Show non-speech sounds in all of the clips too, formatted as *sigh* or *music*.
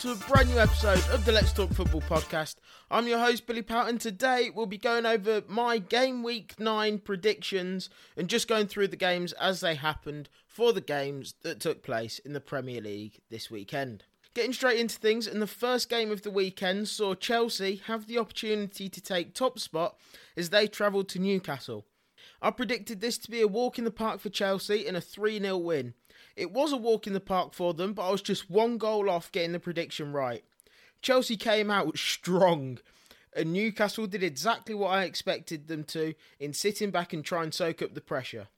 To a brand new episode of the Let's Talk Football podcast. I'm your host Billy Pout and today we'll be going over my game week 9 predictions and just going through the games as they happened for the games that took place in the Premier League this weekend. Getting straight into things, and the first game of the weekend saw Chelsea have the opportunity to take top spot as they travelled to Newcastle. I predicted this to be a walk in the park for Chelsea in a 3 0 win. It was a walk in the park for them, but I was just one goal off getting the prediction right. Chelsea came out *laughs* strong, and Newcastle did exactly what I expected them to in sitting back and try and soak up the pressure.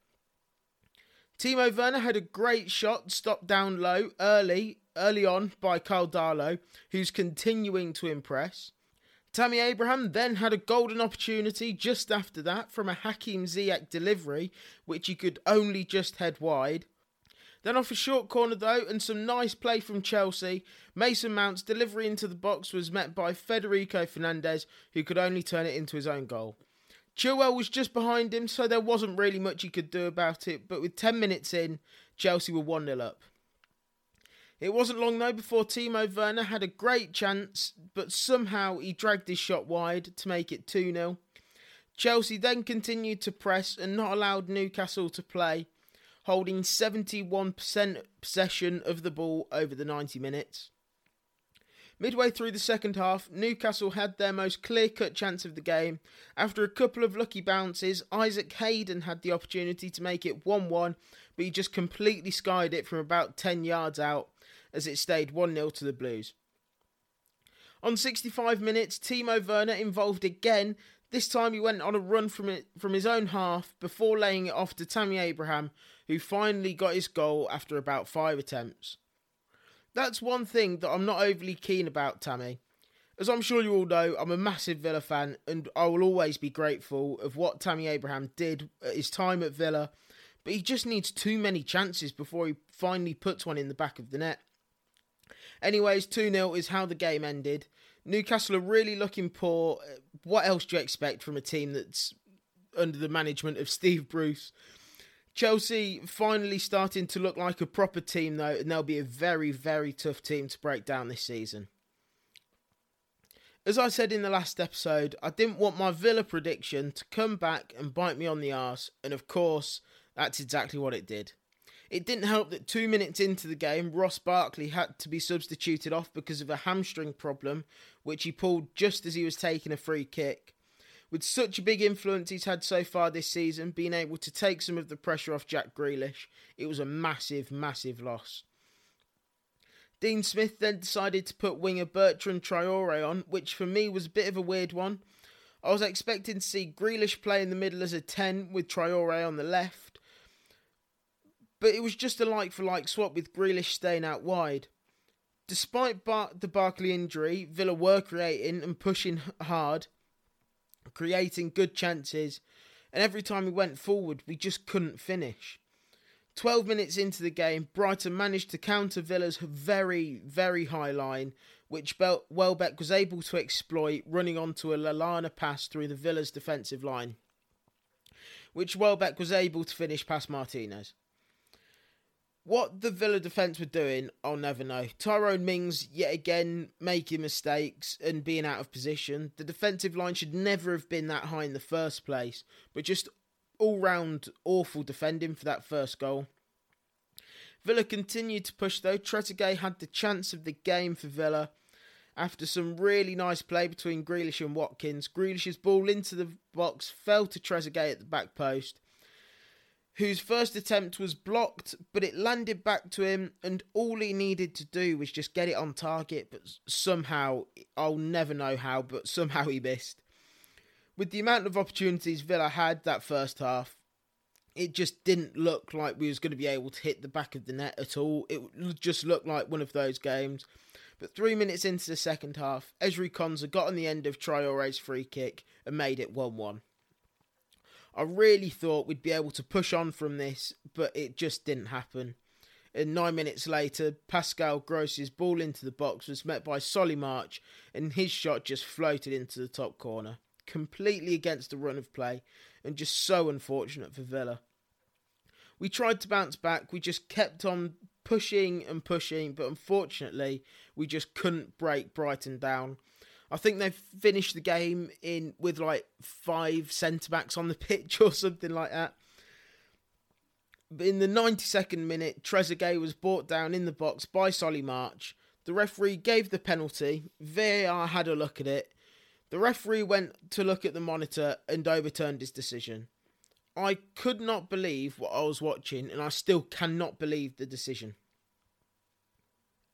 Timo Werner had a great shot stopped down low early, early on by Karl Darlow, who's continuing to impress. Tammy Abraham then had a golden opportunity just after that from a Hakim Ziyech delivery, which he could only just head wide. Then off a short corner though, and some nice play from Chelsea, Mason Mount's delivery into the box was met by Federico Fernandez, who could only turn it into his own goal. Chilwell was just behind him, so there wasn't really much he could do about it, but with 10 minutes in, Chelsea were 1 0 up. It wasn't long though before Timo Werner had a great chance, but somehow he dragged his shot wide to make it 2 0. Chelsea then continued to press and not allowed Newcastle to play, holding 71% possession of the ball over the 90 minutes. Midway through the second half, Newcastle had their most clear cut chance of the game. After a couple of lucky bounces, Isaac Hayden had the opportunity to make it 1 1, but he just completely skied it from about 10 yards out as it stayed 1 0 to the Blues. On 65 minutes, Timo Werner involved again. This time he went on a run from it from his own half before laying it off to Tammy Abraham, who finally got his goal after about five attempts. That's one thing that I'm not overly keen about Tammy. As I'm sure you all know, I'm a massive Villa fan and I will always be grateful of what Tammy Abraham did at his time at Villa, but he just needs too many chances before he finally puts one in the back of the net. Anyways, 2 0 is how the game ended. Newcastle are really looking poor. What else do you expect from a team that's under the management of Steve Bruce? Chelsea finally starting to look like a proper team, though, and they'll be a very, very tough team to break down this season. As I said in the last episode, I didn't want my Villa prediction to come back and bite me on the arse, and of course, that's exactly what it did. It didn't help that two minutes into the game, Ross Barkley had to be substituted off because of a hamstring problem, which he pulled just as he was taking a free kick. With such a big influence he's had so far this season, being able to take some of the pressure off Jack Grealish, it was a massive, massive loss. Dean Smith then decided to put winger Bertrand Traore on, which for me was a bit of a weird one. I was expecting to see Grealish play in the middle as a 10 with Traore on the left, but it was just a like for like swap with Grealish staying out wide. Despite Bar- the Barkley injury, Villa were creating and pushing hard, creating good chances, and every time we went forward, we just couldn't finish. 12 minutes into the game, Brighton managed to counter Villa's very, very high line, which Welbeck was able to exploit, running onto a Lallana pass through the Villa's defensive line, which Welbeck was able to finish past Martinez. What the Villa defence were doing, I'll never know. Tyrone Mings, yet again, making mistakes and being out of position. The defensive line should never have been that high in the first place, but just all round awful defending for that first goal. Villa continued to push though. Trezeguet had the chance of the game for Villa after some really nice play between Grealish and Watkins. Grealish's ball into the box fell to Trezeguet at the back post whose first attempt was blocked, but it landed back to him, and all he needed to do was just get it on target. But somehow, I'll never know how, but somehow he missed. With the amount of opportunities Villa had that first half, it just didn't look like we was going to be able to hit the back of the net at all. It just looked like one of those games. But three minutes into the second half, Ezri Konsa got on the end of Traore's free kick and made it 1 1. I really thought we'd be able to push on from this, but it just didn't happen. And nine minutes later, Pascal Gross's ball into the box was met by Solly March, and his shot just floated into the top corner, completely against the run of play, and just so unfortunate for Villa. We tried to bounce back, we just kept on pushing and pushing, but unfortunately, we just couldn't break Brighton down. I think they've finished the game in with like five centre backs on the *laughs* pitch or something like that. But in the 92nd minute, Trezeguet was brought down in the box by Solly March. The referee gave the penalty. VAR had a look at it. The referee went to look at the monitor and overturned his decision. I could not believe what I was watching, and I still cannot believe the decision.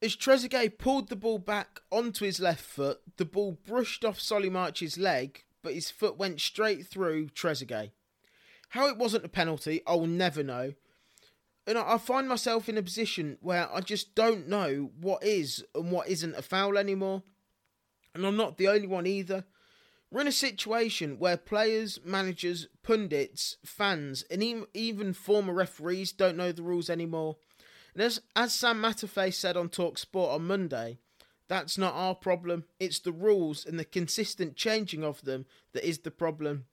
As Trezeguet pulled the ball back onto his left foot, the ball brushed off Solly March's leg, but his foot went straight through Trezeguet. How it wasn't a penalty, I will never know. And I find myself in a position where I just don't know what is and what isn't a foul anymore. And I'm not the only one either. We're in a situation where players, managers, pundits, fans, and even former referees don't know the rules anymore. And as, as Sam Matterface said on Talk Sport on Monday, that's not our problem. It's the rules and the consistent changing of them that is the problem.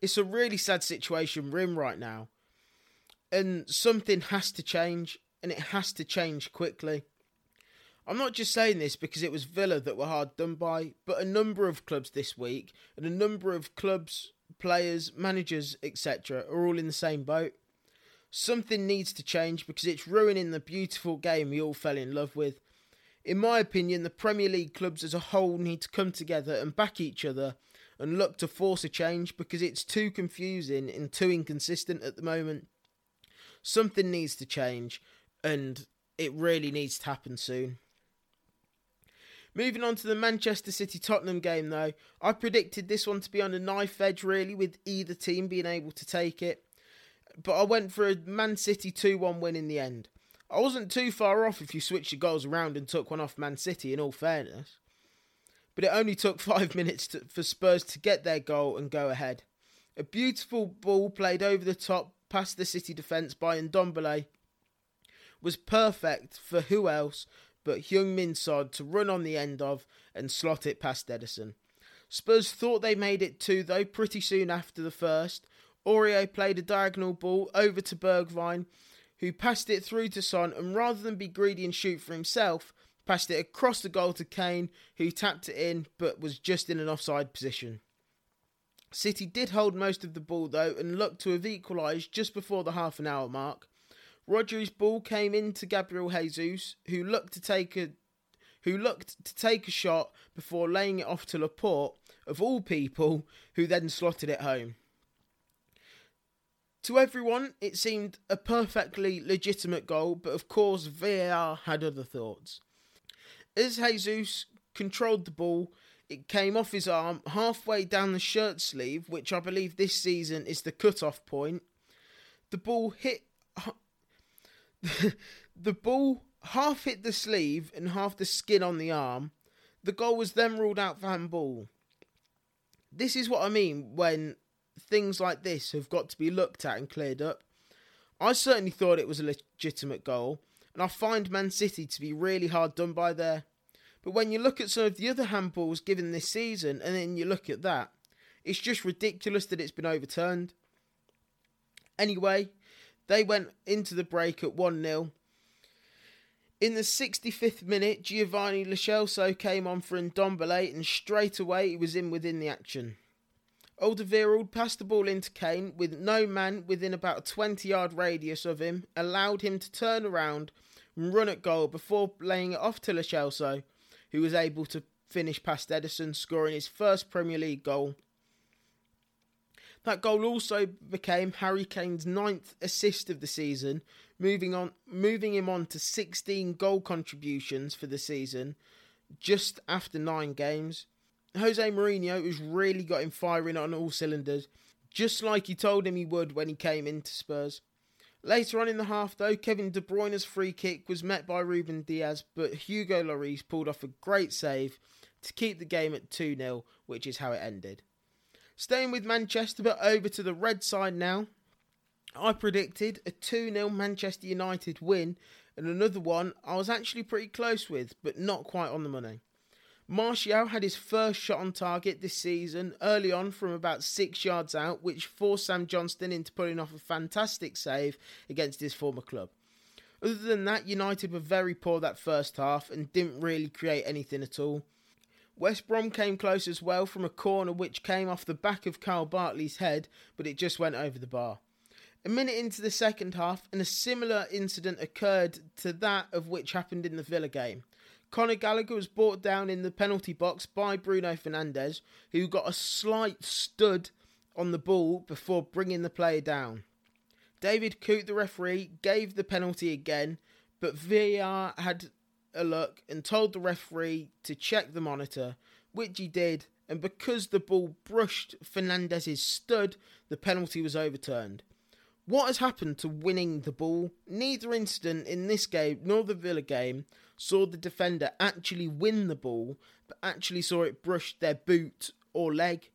It's a really sad situation we're in right now. And something has to change, and it has to change quickly. I'm not just saying this because it was Villa that were hard done by, but a number of clubs this week, and a number of clubs, players, managers, etc., are all in the same boat. Something needs to change because it's ruining the beautiful game we all fell in love with. In my opinion, the Premier League clubs as a whole need to come together and back each other and look to force a change because it's too confusing and too inconsistent at the moment. Something needs to change and it really needs to happen soon. Moving on to the Manchester City Tottenham game, though, I predicted this one to be on a knife edge, really, with either team being able to take it but I went for a Man City 2 1 win in the end. I wasn't too far off if you switched your goals around and took one off Man City, in all fairness. But it only took *laughs* five minutes to, for Spurs to get their goal and go ahead. A beautiful ball played over the top past the City defence by Ndombele was perfect for who else but Heung-min Son to run on the end of and slot it past Ederson. Spurs thought they made it two though pretty soon after the first, Aurier played a diagonal ball over to Bergwijn, who passed it through to Son, and rather than be greedy and shoot for himself, passed it across the goal to Kane, who tapped it in but was just in an offside position. City did hold most of the ball though and looked to have equalised just before the half an hour mark. Rodri's ball came into Gabriel Jesus, who looked to take a who looked to take a shot before laying it off to Laporte, of all people, who then slotted it home. To everyone, it seemed a perfectly legitimate goal, but of course, VAR had other thoughts. As Jesus controlled the ball, it came off his arm halfway down the shirt sleeve, which I believe this season is the cut-off point. The ball hit. *laughs* the ball half hit the sleeve and half the skin on the arm. The goal was then ruled out for handball. This is what I mean when things like this have got to be looked at and cleared up. I certainly thought it was a legitimate goal, and I find Man City to be really hard done by there. But when you look at some of the other handballs given this season, and then you look at that, it's just ridiculous that it's been overturned. Anyway, they went into the break at 1 0. In the 65th minute, Giovanni Lo Celso came on for Ndombele and straight away he was in within the action. Alderweireld passed the ball into Kane with no man within about a 20 yard radius of him, allowed him to turn around and run at goal before laying it off to Lo Celso, who was able to finish past Ederson, scoring his first Premier League goal. That goal also became Harry Kane's ninth assist of the season, moving on moving him on to 16 goal contributions for the season, just after nine games. Jose Mourinho has really got him firing on all cylinders, just like he told him he would when he came into Spurs. Later on in the half, though, Kevin De Bruyne's free kick was met by Ruben Dias, but Hugo Lloris pulled off a great save to keep the game at 2 0, which is how it ended. Staying with Manchester, but over to the red side now. I predicted a 2 0 Manchester United win, and another one I was actually pretty close with, but not quite on the money. Martial had his first shot on target this season early on from about six yards out, which forced Sam Johnstone into pulling off a fantastic save against his former club. Other than that, United were very poor that first half and didn't really create anything at all. West Brom came close as well from a corner which came off the back of Kyle Bartley's head, but it just went over the bar. A minute into the second half, and a similar incident occurred to that of which happened in the Villa game. Conor Gallagher was brought down in the penalty box by Bruno Fernandes, who got a slight stud on the ball before bringing the player down. David Coote, the referee, gave the penalty again, but VAR had a look and told the referee to check the monitor, which he did, and because the ball brushed Fernandes's stud, the penalty was overturned. What has happened to winning the ball? Neither incident in this game nor the Villa game saw the defender actually win the ball, but actually saw it brush their boot or leg.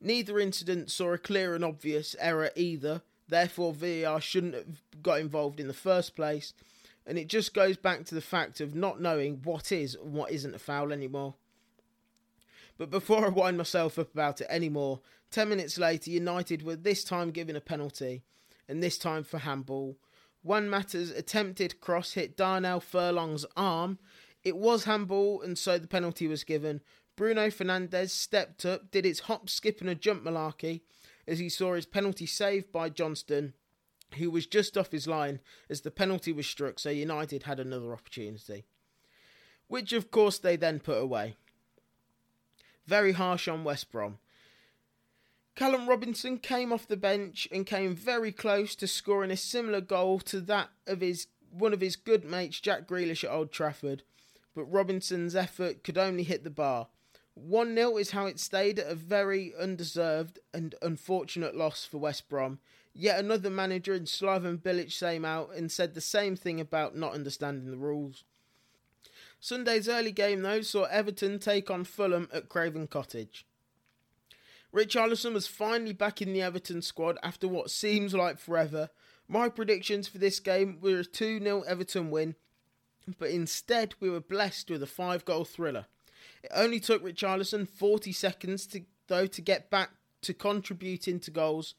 Neither incident saw a clear and obvious error either, therefore, VAR shouldn't have got involved in the first place, and it just goes back to the fact of not knowing what is and what isn't a foul anymore. But before I wind myself up about it anymore, 10 minutes later, United were this time given a penalty, and this time for handball. Juan Mata's attempted cross hit Darnell Furlong's arm. It was handball, and so the penalty was given. Bruno Fernandes stepped up, did its hop, skip, and a jump malarkey as he saw his penalty saved by Johnstone, who was just off his line as the penalty was struck, so United had another opportunity. Which, of course, they then put away. Very harsh on West Brom. Callum Robinson came off the bench and came very close to scoring a similar goal to that of his one of his good mates Jack Grealish at Old Trafford, but Robinson's effort could only hit the bar. 1 0 is how it stayed at a very undeserved and unfortunate loss for West Brom. Yet another manager in Slaven Bilic came out and said the same thing about not understanding the rules. Sunday's early game, though, saw Everton take on Fulham at Craven Cottage. Richarlison was finally back in the Everton squad after what seems like forever. My predictions for this game were a 2 0 Everton win, but instead we were blessed with a 5 goal thriller. It only took Richarlison 40 seconds to, though to get back to contributing to goals.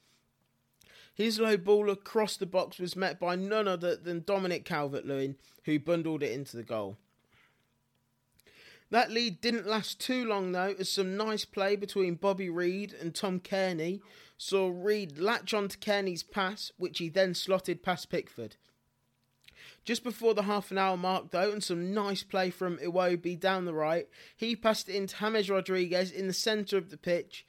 His low ball across the box was met by none other than Dominic Calvert Lewin, who bundled it into the goal. That lead didn't last too long though, as some nice play between Bobby Reid and Tom Cairney saw Reid latch onto Cairney's pass, which he then slotted past Pickford. Just before the half an hour mark, though, and some nice play from Iwobi down the right, he passed it into James Rodriguez in the centre of the pitch.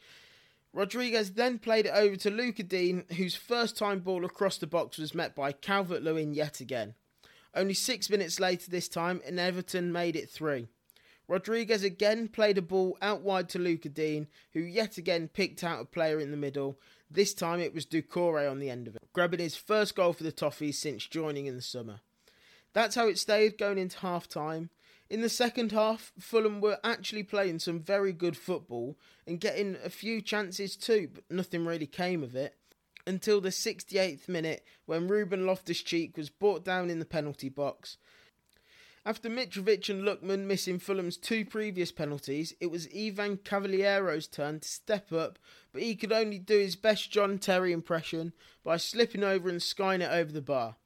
Rodriguez then played it over to Lucas Digne, whose first time ball across the box was met by Calvert Lewin yet again. Only six minutes later this time, and Everton made it three. Rodriguez again played a ball out wide to Lucas Digne, who yet again picked out a player in the middle. This time it was Doucoure on the end of it, grabbing his first goal for the Toffees since joining in the summer. That's how it stayed going into half time. In the second half, Fulham were actually playing some very good football and getting a few chances too, but nothing really came of it. Until the 68th minute, when Ruben Loftus Cheek was brought down in the penalty box. After Mitrovic and Lookman missing Fulham's two previous penalties, it was Ivan Cavaleiro's turn to step up, but he could only do his best John Terry impression by slipping over and skying it over the bar.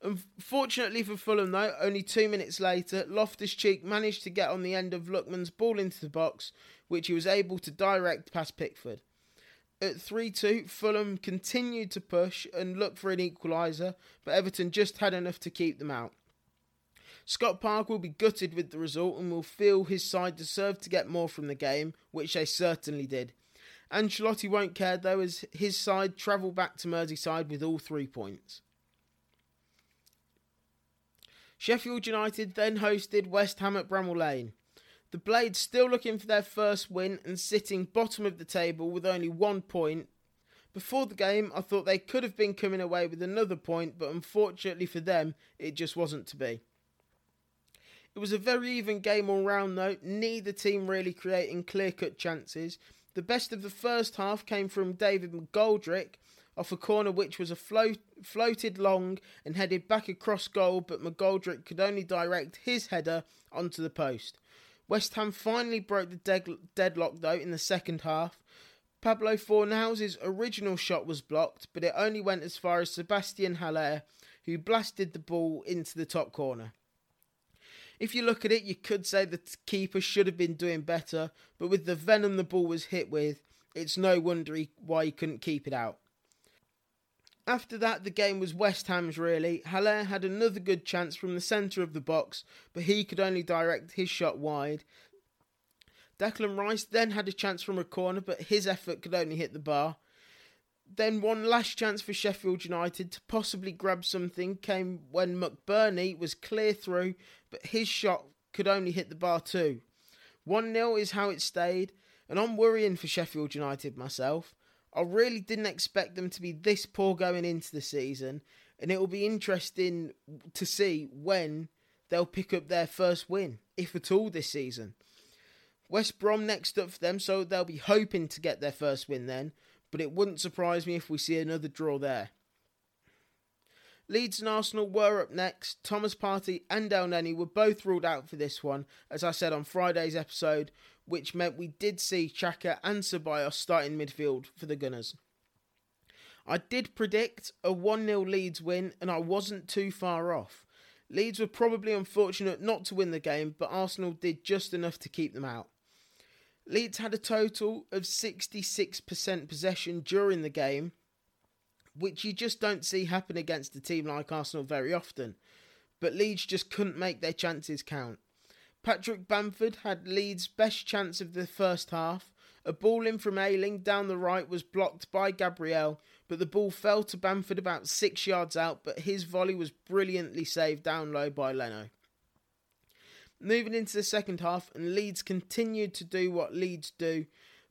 Unfortunately for Fulham, though, only two minutes later, Loftus Cheek managed to get on the end of Lookman's ball into the box, which he was able to direct past Pickford. At 3 2, Fulham continued to push and look for an equaliser, but Everton just had enough to keep them out. Scott Park will be gutted with the result and will feel his side deserved to get more from the game, which they certainly did. Ancelotti won't care though, as his side travel back to Merseyside with all three points. Sheffield United then hosted West Ham at Bramall Lane. The Blades still looking for their first win and sitting bottom of the table with only one point. Before the game, I thought they could have been coming away with another point, but unfortunately for them, it just wasn't to be. It was a very even game all round, though, neither team really creating clear cut chances. The best of the first half came from David McGoldrick off a corner which was a float, floated long and headed back across goal, but McGoldrick could only direct his header onto the post. West Ham finally broke the dead, deadlock though in the second half. Pablo Fornals' original shot was blocked, but it only went as far as Sebastien Haller, who blasted the ball into the top corner. If you look at it, you could say the keeper should have been doing better, but with the venom the ball was hit with, it's no wonder he, why he couldn't keep it out. After that, the game was West Ham's really. Haller had another good chance from the centre of the box, but he could only direct his shot wide. Declan Rice then had a chance from a corner, but his effort could only hit the bar. Then one last chance for Sheffield United to possibly grab something came when McBurnie was clear through, but his shot could only hit the bar too. 1 0 is how it stayed, and I'm worrying for Sheffield United myself. I really didn't expect them to be this poor going into the season, and it will be interesting to see when they'll pick up their first win, if at all, this season. West Brom next up for them, so they'll be hoping to get their first win then, but it wouldn't surprise me if we see another draw there. Leeds and Arsenal were up next. Thomas Partey and Elneny were both ruled out for this one, as I said on Friday's episode, which meant we did see Xhaka and Ceballos starting midfield for the Gunners. I did predict a 1 0 Leeds win, and I wasn't too far off. Leeds were probably unfortunate not to win the game, but Arsenal did just enough to keep them out. Leeds had a total of 66% possession during the game, which you just don't see happen against a team like Arsenal very often. But Leeds just couldn't make their chances count. Patrick Bamford had Leeds' best chance of the first half. A ball in from Ayling down the right was blocked by Gabriel, but the ball fell to Bamford about six yards out, but his volley was brilliantly saved down low by Leno. Moving into the second half, and Leeds continued to do what Leeds do,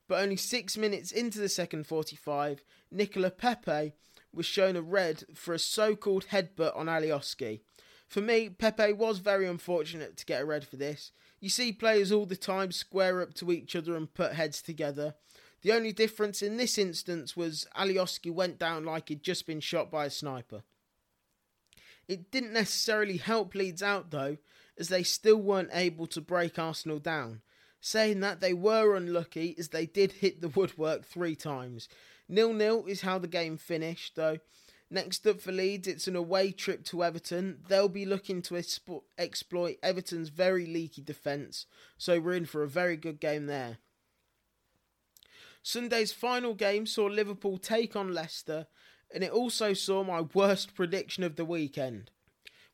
but only six minutes into the second 45, Nicola Pepe was shown a red for a so called headbutt on Alioski. For me, Pepe was very unfortunate to get a red for this. You see players all the time square up to each other and put heads together. The only difference in this instance was Alioski went down like he'd just been shot by a sniper. It didn't necessarily help Leeds out though, as they still weren't able to break Arsenal down. Saying that they were unlucky as they did hit the *laughs* woodwork three times. Nil nil is how the game finished though. Next up for Leeds, it's an away trip to Everton. They'll be looking to exploit Everton's very leaky defence, so we're in for a very good game there. Sunday's final game saw Liverpool take on Leicester, and it also saw my worst prediction of the weekend.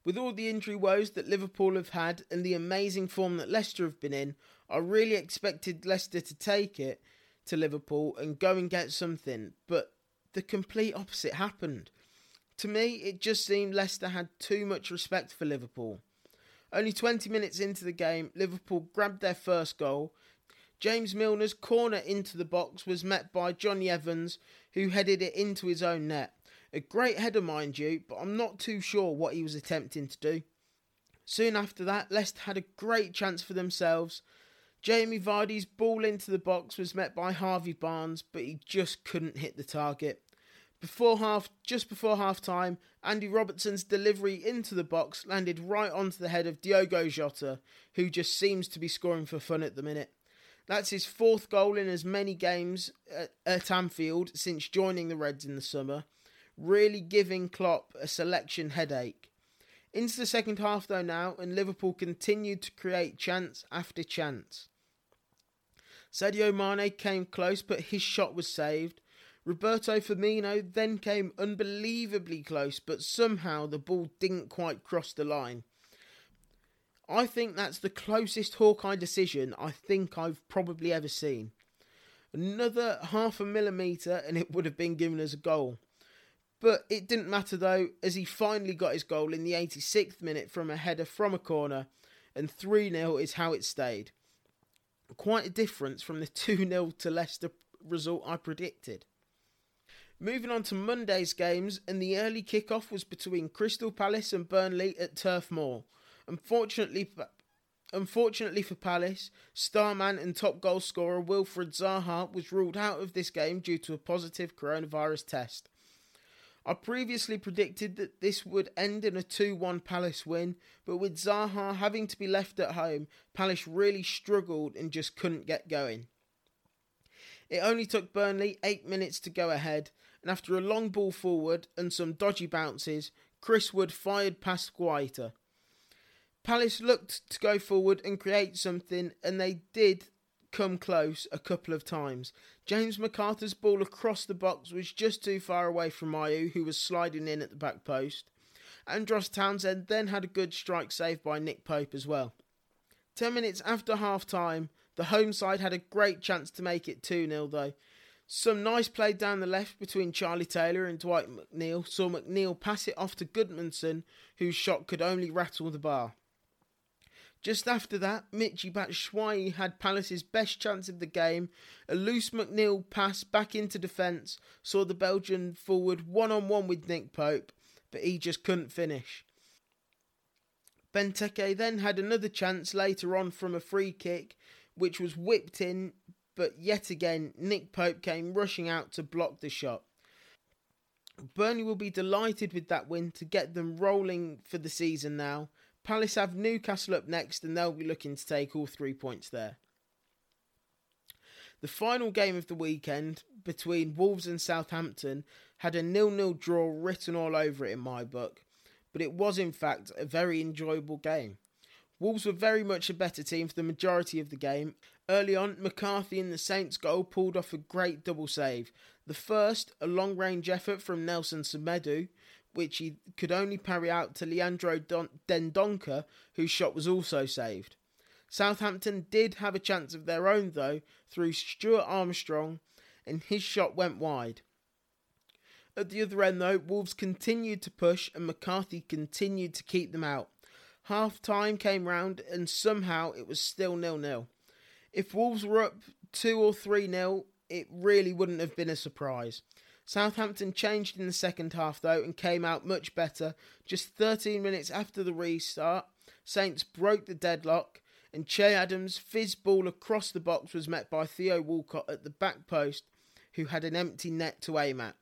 With all the injury woes that Liverpool have had and the amazing form that Leicester have been in, I really expected Leicester to take it to Liverpool and go and get something, but the complete opposite happened. To me, it just seemed Leicester had too much respect for Liverpool. Only 20 minutes into the game, Liverpool grabbed their first goal. James Milner's corner into the box was met by Jonny Evans, who headed it into his own net. A great header, mind you, but I'm not too sure what he was attempting to do. Soon after that, Leicester had a great chance for themselves. Jamie Vardy's ball into the box was met by Harvey Barnes, but he just couldn't hit the target. Before half, just before half time, Andy Robertson's delivery into the box landed right onto the head of Diogo Jota, who just seems to be scoring for fun at the minute. That's his fourth goal in as many games at, at Anfield since joining the Reds in the summer, really giving Klopp a selection headache. Into the second half though now, and Liverpool continued to create chance after chance. Sadio Mane came close, but his shot was saved. Roberto Firmino then came unbelievably close, but somehow the ball didn't quite cross the line. I think that's the closest Hawkeye decision I think I've probably ever seen. Another half a millimetre and it would have been given as a goal. But it didn't matter though, as he finally got his goal in the 86th minute from a header from a corner, and 3 0 is how it stayed. Quite a difference from the *laughs* 2 0 to Leicester result I predicted. Moving on to Monday's games, and the early kick-off was between Crystal Palace and Burnley at Turf Moor. Unfortunately, unfortunately for Palace, starman and top goal scorer Wilfried Zaha was ruled out of this game due to a positive coronavirus test. I previously predicted that this would end in a 2 1 Palace win, but with Zaha having to be left at home, Palace really struggled and just couldn't get going. It only took Burnley eight minutes to go ahead, and after a long ball forward and some dodgy bounces, Chris Wood fired past Guaita. Palace looked to go forward and create something, and they did come close a couple of times. James McArthur's ball across the box was just too far away from Ayew, who was sliding in at the back post. Andros Townsend then had a good strike saved by Nick Pope as well. Ten minutes after half time, the home side had a great chance to make it 2 0 though. Some nice play down the left between Charlie Taylor and Dwight McNeil saw McNeil pass it off to Gudmundsson, whose shot could only rattle the bar. Just after that, Michy Batshuayi had Palace's best chance of the game. A loose McNeil pass back into defence saw the Belgian forward one on one with Nick Pope, but he just couldn't finish. Benteke then had another chance later on from a free kick, which was whipped in, but yet again, Nick Pope came rushing out to block the shot. Burnley will be delighted with that win to get them rolling for the season now Palace have Newcastle up next, and they'll be looking to take all three points there. The final game of the weekend between Wolves and Southampton had a nil-nil draw written all over it in my book, but it was in fact a very enjoyable game. Wolves were very much a better team for the majority of the game. Early on, McCarthy in the Saints goal pulled off a great double save. The first, a long range effort from Nelson Semedo, which he could only parry out to Leandro Don- Dendoncker, whose shot was also saved. Southampton did have a chance of their own, though, through Stuart Armstrong, and his shot went wide. At the other end, though, Wolves continued to push and McCarthy continued to keep them out. Half time came round and somehow it was still nil nil. If Wolves were up 2 or 3 nil, it really wouldn't have been a surprise. Southampton changed in the second half though and came out much better. Just 13 minutes after the restart, Saints broke the deadlock and Che Adams' fizz ball across the box was met by Theo Walcott at the back post, who had an empty net to aim at.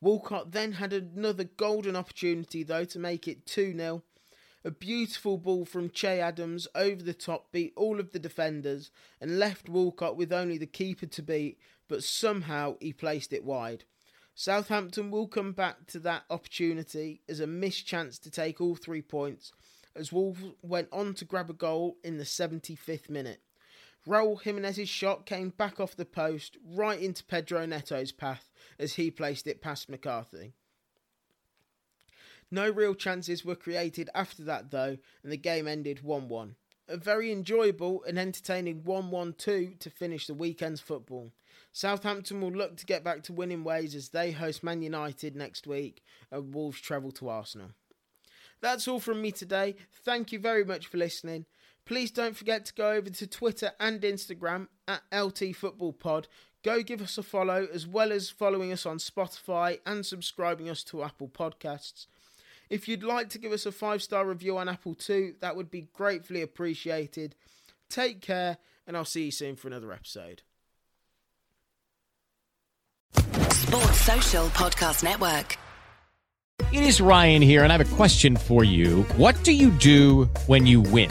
Walcott then had another golden opportunity though to make it 2 0. A beautiful ball from Che Adams over the top beat all of the defenders and left Walcott with only the keeper to beat but somehow he placed it wide. Southampton will come back to that opportunity as a missed chance to take all three points, as Wolves went on to grab a goal in the 75th minute. Raul Jimenez's shot came back off the post right into Pedro Neto's path as he placed it past McCarthy. No real chances were created after that though, and the game ended 1 1. A very enjoyable and entertaining 1 1 2 to finish the weekend's football. Southampton will look to get back to winning ways as they host Man United next week and Wolves travel to Arsenal. That's all from me today. Thank you very much for listening. Please don't forget to go over to Twitter and Instagram at LT Football Pod. Go give us a follow as well as following us on Spotify and subscribing us to Apple Podcasts. If you'd like to give us a five star review on Apple too, that would be gratefully appreciated. Take care, and I'll see you soon for another episode. Sports Social Podcast Network. It is Ryan here, and I have a question for you. What do you do when you win?